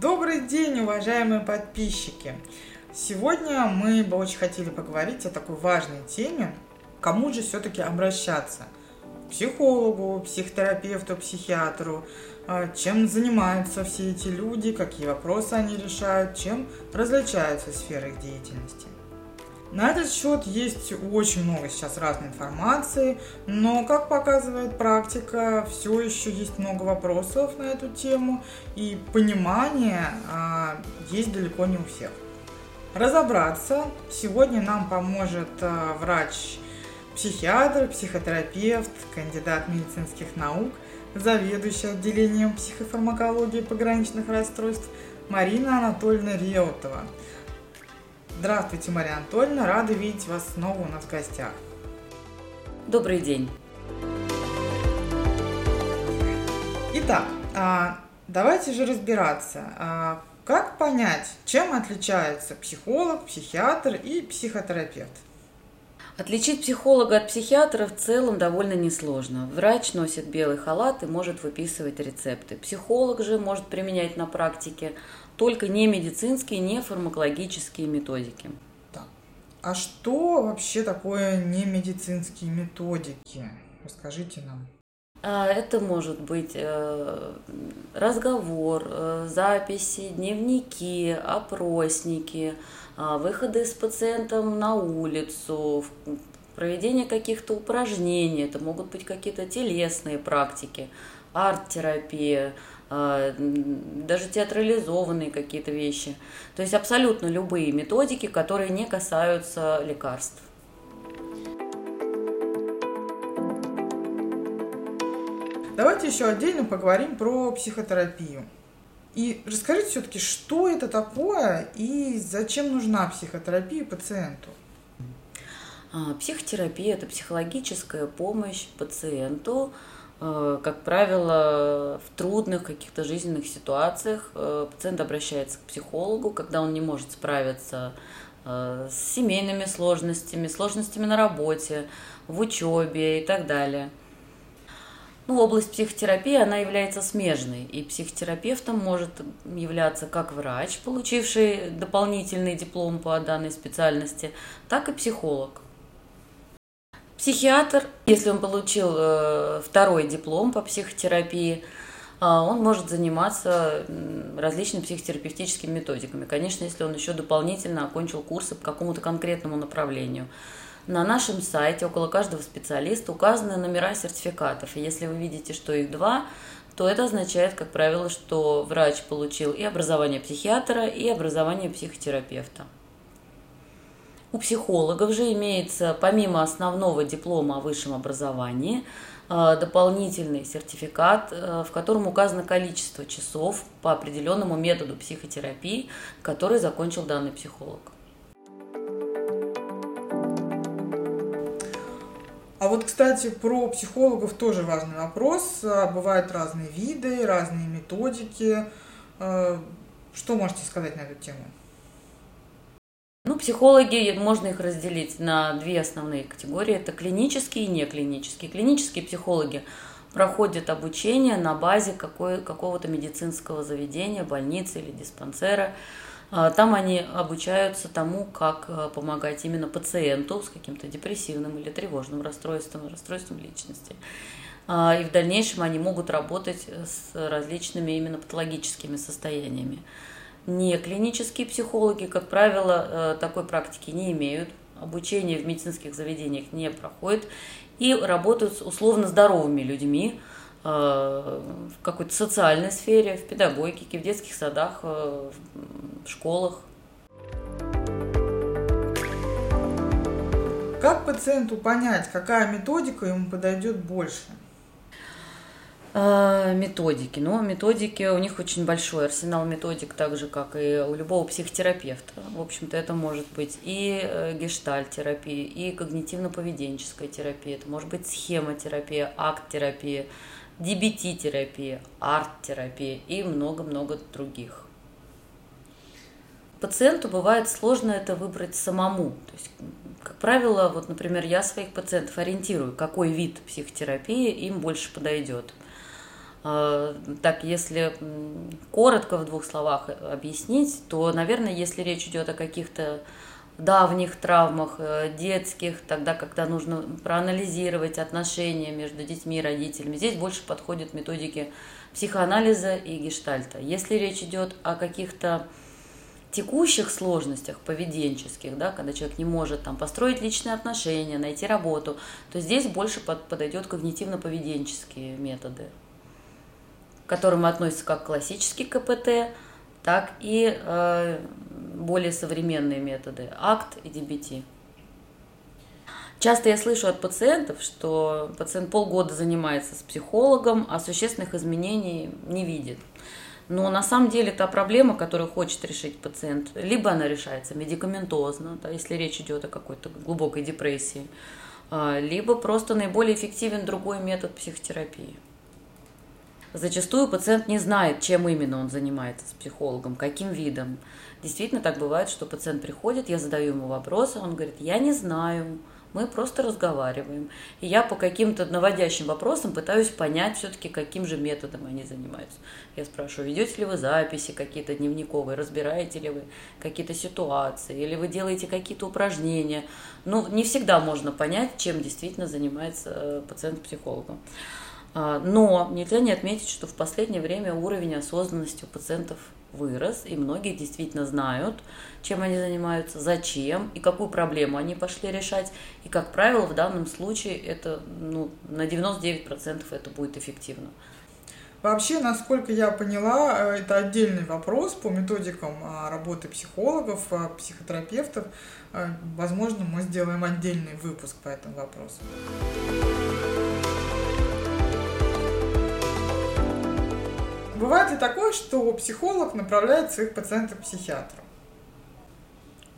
Добрый день, уважаемые подписчики! Сегодня мы бы очень хотели поговорить о такой важной теме. Кому же все-таки обращаться? Психологу, психотерапевту, психиатру? А, чем занимаются все эти люди? Какие вопросы они решают? Чем различаются сферы их деятельности? На этот счет есть очень много сейчас разной информации, но, как показывает практика, все еще есть много вопросов на эту тему, и понимание а, есть далеко не у всех. Разобраться сегодня нам поможет а, врач-психиатр, психотерапевт, кандидат медицинских наук, заведующий отделением психофармакологии пограничных расстройств Марина Анатольевна Реутова – Здравствуйте, Мария Анатольевна, рада видеть вас снова у нас в гостях. Добрый день. Итак, а, давайте же разбираться, а, как понять, чем отличаются психолог, психиатр и психотерапевт? Отличить психолога от психиатра в целом довольно несложно. Врач носит белый халат и может выписывать рецепты. Психолог же может применять на практике только не медицинские, не фармакологические методики. Так. А что вообще такое не медицинские методики? Расскажите нам. А, это может быть э, разговор, э, записи, дневники, опросники, а, выходы с пациентом на улицу, проведение каких-то упражнений, это могут быть какие-то телесные практики, арт-терапия, даже театрализованные какие-то вещи. То есть абсолютно любые методики, которые не касаются лекарств. Давайте еще отдельно поговорим про психотерапию. И расскажите все-таки, что это такое и зачем нужна психотерапия пациенту? А, психотерапия – это психологическая помощь пациенту, как правило, в трудных каких-то жизненных ситуациях э, пациент обращается к психологу, когда он не может справиться э, с семейными сложностями, сложностями на работе, в учебе и так далее. Ну, область психотерапии, она является смежной, и психотерапевтом может являться как врач, получивший дополнительный диплом по данной специальности, так и психолог. Психиатр, если он получил э, второй диплом по психотерапии, э, он может заниматься различными психотерапевтическими методиками. Конечно, если он еще дополнительно окончил курсы по какому-то конкретному направлению. На нашем сайте около каждого специалиста указаны номера сертификатов. И если вы видите, что их два, то это означает, как правило, что врач получил и образование психиатра, и образование психотерапевта. У психологов же имеется, помимо основного диплома о высшем образовании, э, дополнительный сертификат, э, в котором указано количество часов по определенному методу психотерапии, который закончил данный психолог. А вот, кстати, про психологов тоже важный вопрос. А, бывают разные виды, разные методики. Э, что можете сказать на эту тему? Ну, психологи, можно их разделить на две основные категории. Это клинические и неклинические. Клинические психологи проходят обучение на базе какого-то медицинского заведения, больницы или диспансера. А, там они обучаются тому, как э, помогать именно пациенту с каким-то депрессивным или тревожным расстройством, расстройством личности. А, и в дальнейшем они могут работать с различными именно патологическими состояниями. Не клинические психологи, как правило, э, такой практики не имеют, обучение в медицинских заведениях не проходит и работают с условно здоровыми людьми э, в какой-то социальной сфере, в педагогике, в детских садах, э, в школах. Как пациенту понять, какая методика ему подойдет больше? А, методики. Но методики, у них очень большой арсенал методик, так же, как и у любого психотерапевта. В общем-то, это может быть и э, гештальт-терапия, и когнитивно-поведенческая терапия, это может быть схемотерапия, акт-терапия, DBT-терапия, арт-терапия и много-много других. Пациенту бывает сложно это выбрать самому. То есть, как правило, вот, например, я своих пациентов ориентирую, какой вид психотерапии им больше подойдет – так, если коротко в двух словах объяснить, то, наверное, если речь идет о каких-то давних травмах э, детских, тогда, когда нужно проанализировать отношения между детьми и родителями, здесь больше подходят методики психоанализа и гештальта. Если речь идет о каких-то текущих сложностях поведенческих, да, когда человек не может там, построить личные отношения, найти работу, то здесь больше под, подойдет когнитивно-поведенческие методы, которым относятся как классический КПТ, так и э, более современные методы, акт и DBT. Часто я слышу от пациентов, что пациент полгода занимается с психологом, а существенных изменений не видит. Но на самом деле та проблема, которую хочет решить пациент, либо она решается медикаментозно, да, если речь идет о какой-то глубокой депрессии, а, либо просто наиболее эффективен другой метод психотерапии. Зачастую пациент не знает, чем именно он занимается с психологом, каким видом. Действительно так бывает, что пациент приходит, я задаю ему вопросы, он говорит, я не знаю, мы просто разговариваем. И я по каким-то наводящим вопросам пытаюсь понять все-таки, каким же методом они занимаются. Я спрашиваю, ведете ли вы записи какие-то дневниковые, разбираете ли вы какие-то ситуации, или вы делаете какие-то упражнения. Ну, не всегда можно понять, чем действительно занимается э, пациент психологом. А, но нельзя не отметить, что в последнее время уровень осознанности у пациентов вырос, и многие действительно знают, чем они занимаются, зачем и какую проблему они пошли решать. И, как правило, в данном случае это ну, на 99% это будет эффективно. Вообще, насколько я поняла, э, это отдельный вопрос по методикам а, работы психологов, а, психотерапевтов. Э, возможно, мы сделаем отдельный выпуск по этому вопросу. Бывает ли такое, что психолог направляет своих пациентов к психиатру?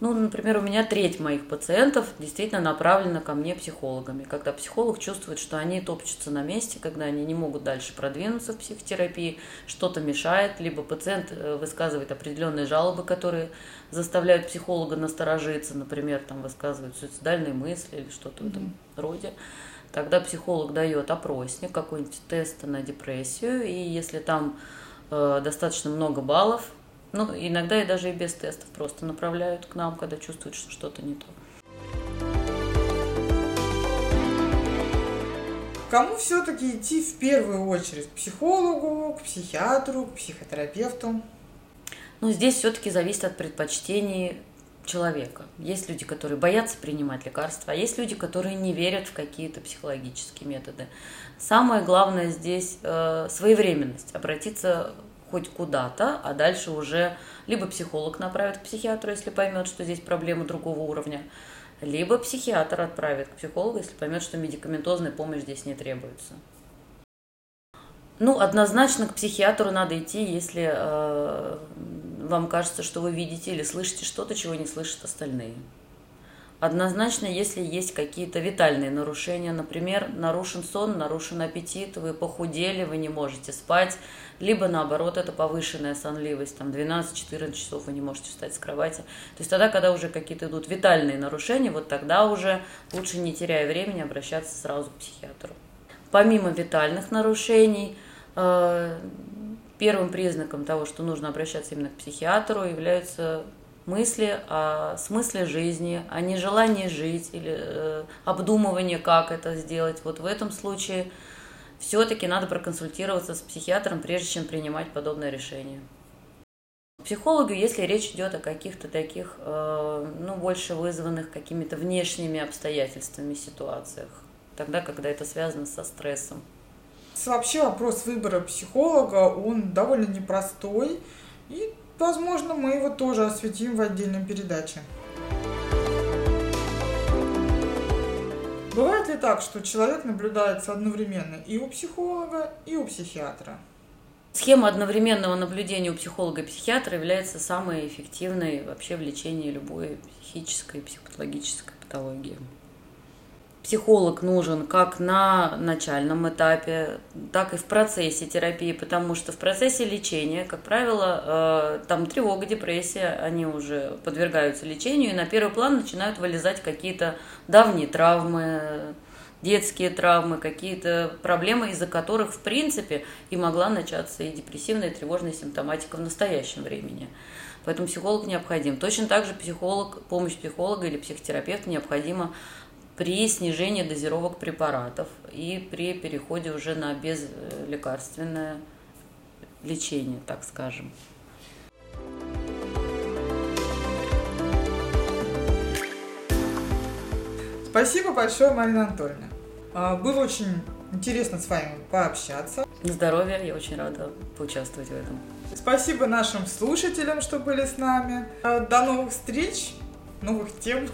Ну, например, у меня треть моих пациентов действительно направлена ко мне психологами. Когда психолог чувствует, что они топчутся на месте, когда они не могут дальше продвинуться в психотерапии, что-то мешает, либо пациент э, высказывает определенные жалобы, которые заставляют психолога насторожиться, например, там высказывают суицидальные мысли или что-то mm-hmm. в этом роде. Тогда психолог дает опросник, какой-нибудь тест на депрессию, и если там э, достаточно много баллов, ну, иногда и даже и без тестов просто направляют к нам, когда чувствуют, что что-то не то. Кому все-таки идти в первую очередь? К психологу, к психиатру, к психотерапевту? Ну, здесь все-таки зависит от предпочтений человека. Есть люди, которые боятся принимать лекарства, а есть люди, которые не верят в какие-то психологические методы. Самое главное здесь э, своевременность, обратиться хоть куда-то, а дальше уже либо психолог направит к психиатру, если поймет, что здесь проблема другого уровня, либо психиатр отправит к психологу, если поймет, что медикаментозная помощь здесь не требуется. Ну, однозначно к психиатру надо идти, если э, вам кажется, что вы видите или слышите что-то, чего не слышат остальные. Однозначно, если есть какие-то витальные нарушения, например, нарушен сон, нарушен аппетит, вы похудели, вы не можете спать, либо наоборот, это повышенная сонливость, там 12-14 часов вы не можете встать с кровати. То есть тогда, когда уже какие-то идут витальные нарушения, вот тогда уже лучше не теряя времени обращаться сразу к психиатру. Помимо витальных нарушений, э, Первым признаком того, что нужно обращаться именно к психиатру, являются мысли о смысле жизни, о нежелании жить или э, обдумывание, как это сделать. Вот в этом случае все-таки надо проконсультироваться с психиатром, прежде чем принимать подобное решение. Психологу, если речь идет о каких-то таких, э, ну, больше вызванных какими-то внешними обстоятельствами ситуациях, тогда, когда это связано со стрессом. Вообще вопрос выбора психолога, он довольно непростой, и, возможно, мы его тоже осветим в отдельной передаче. Бывает ли так, что человек наблюдается одновременно и у психолога, и у психиатра? Схема одновременного наблюдения у психолога и психиатра является самой эффективной вообще в лечении любой психической и психопатологической патологии психолог нужен как на начальном этапе, так и в процессе терапии, потому что в процессе лечения, как правило, э, там тревога, депрессия, они уже подвергаются лечению, и на первый план начинают вылезать какие-то давние травмы, детские травмы, какие-то проблемы, из-за которых, в принципе, и могла начаться и депрессивная, и тревожная симптоматика в настоящем времени. Поэтому психолог необходим. Точно так же психолог, помощь психолога или психотерапевта необходима при снижении дозировок препаратов и при переходе уже на безлекарственное лечение, так скажем. Спасибо большое, Марина Анатольевна. А, было очень интересно с вами пообщаться. Здоровья, я очень рада поучаствовать в этом. Спасибо нашим слушателям, что были с нами. А, до новых встреч, новых тем.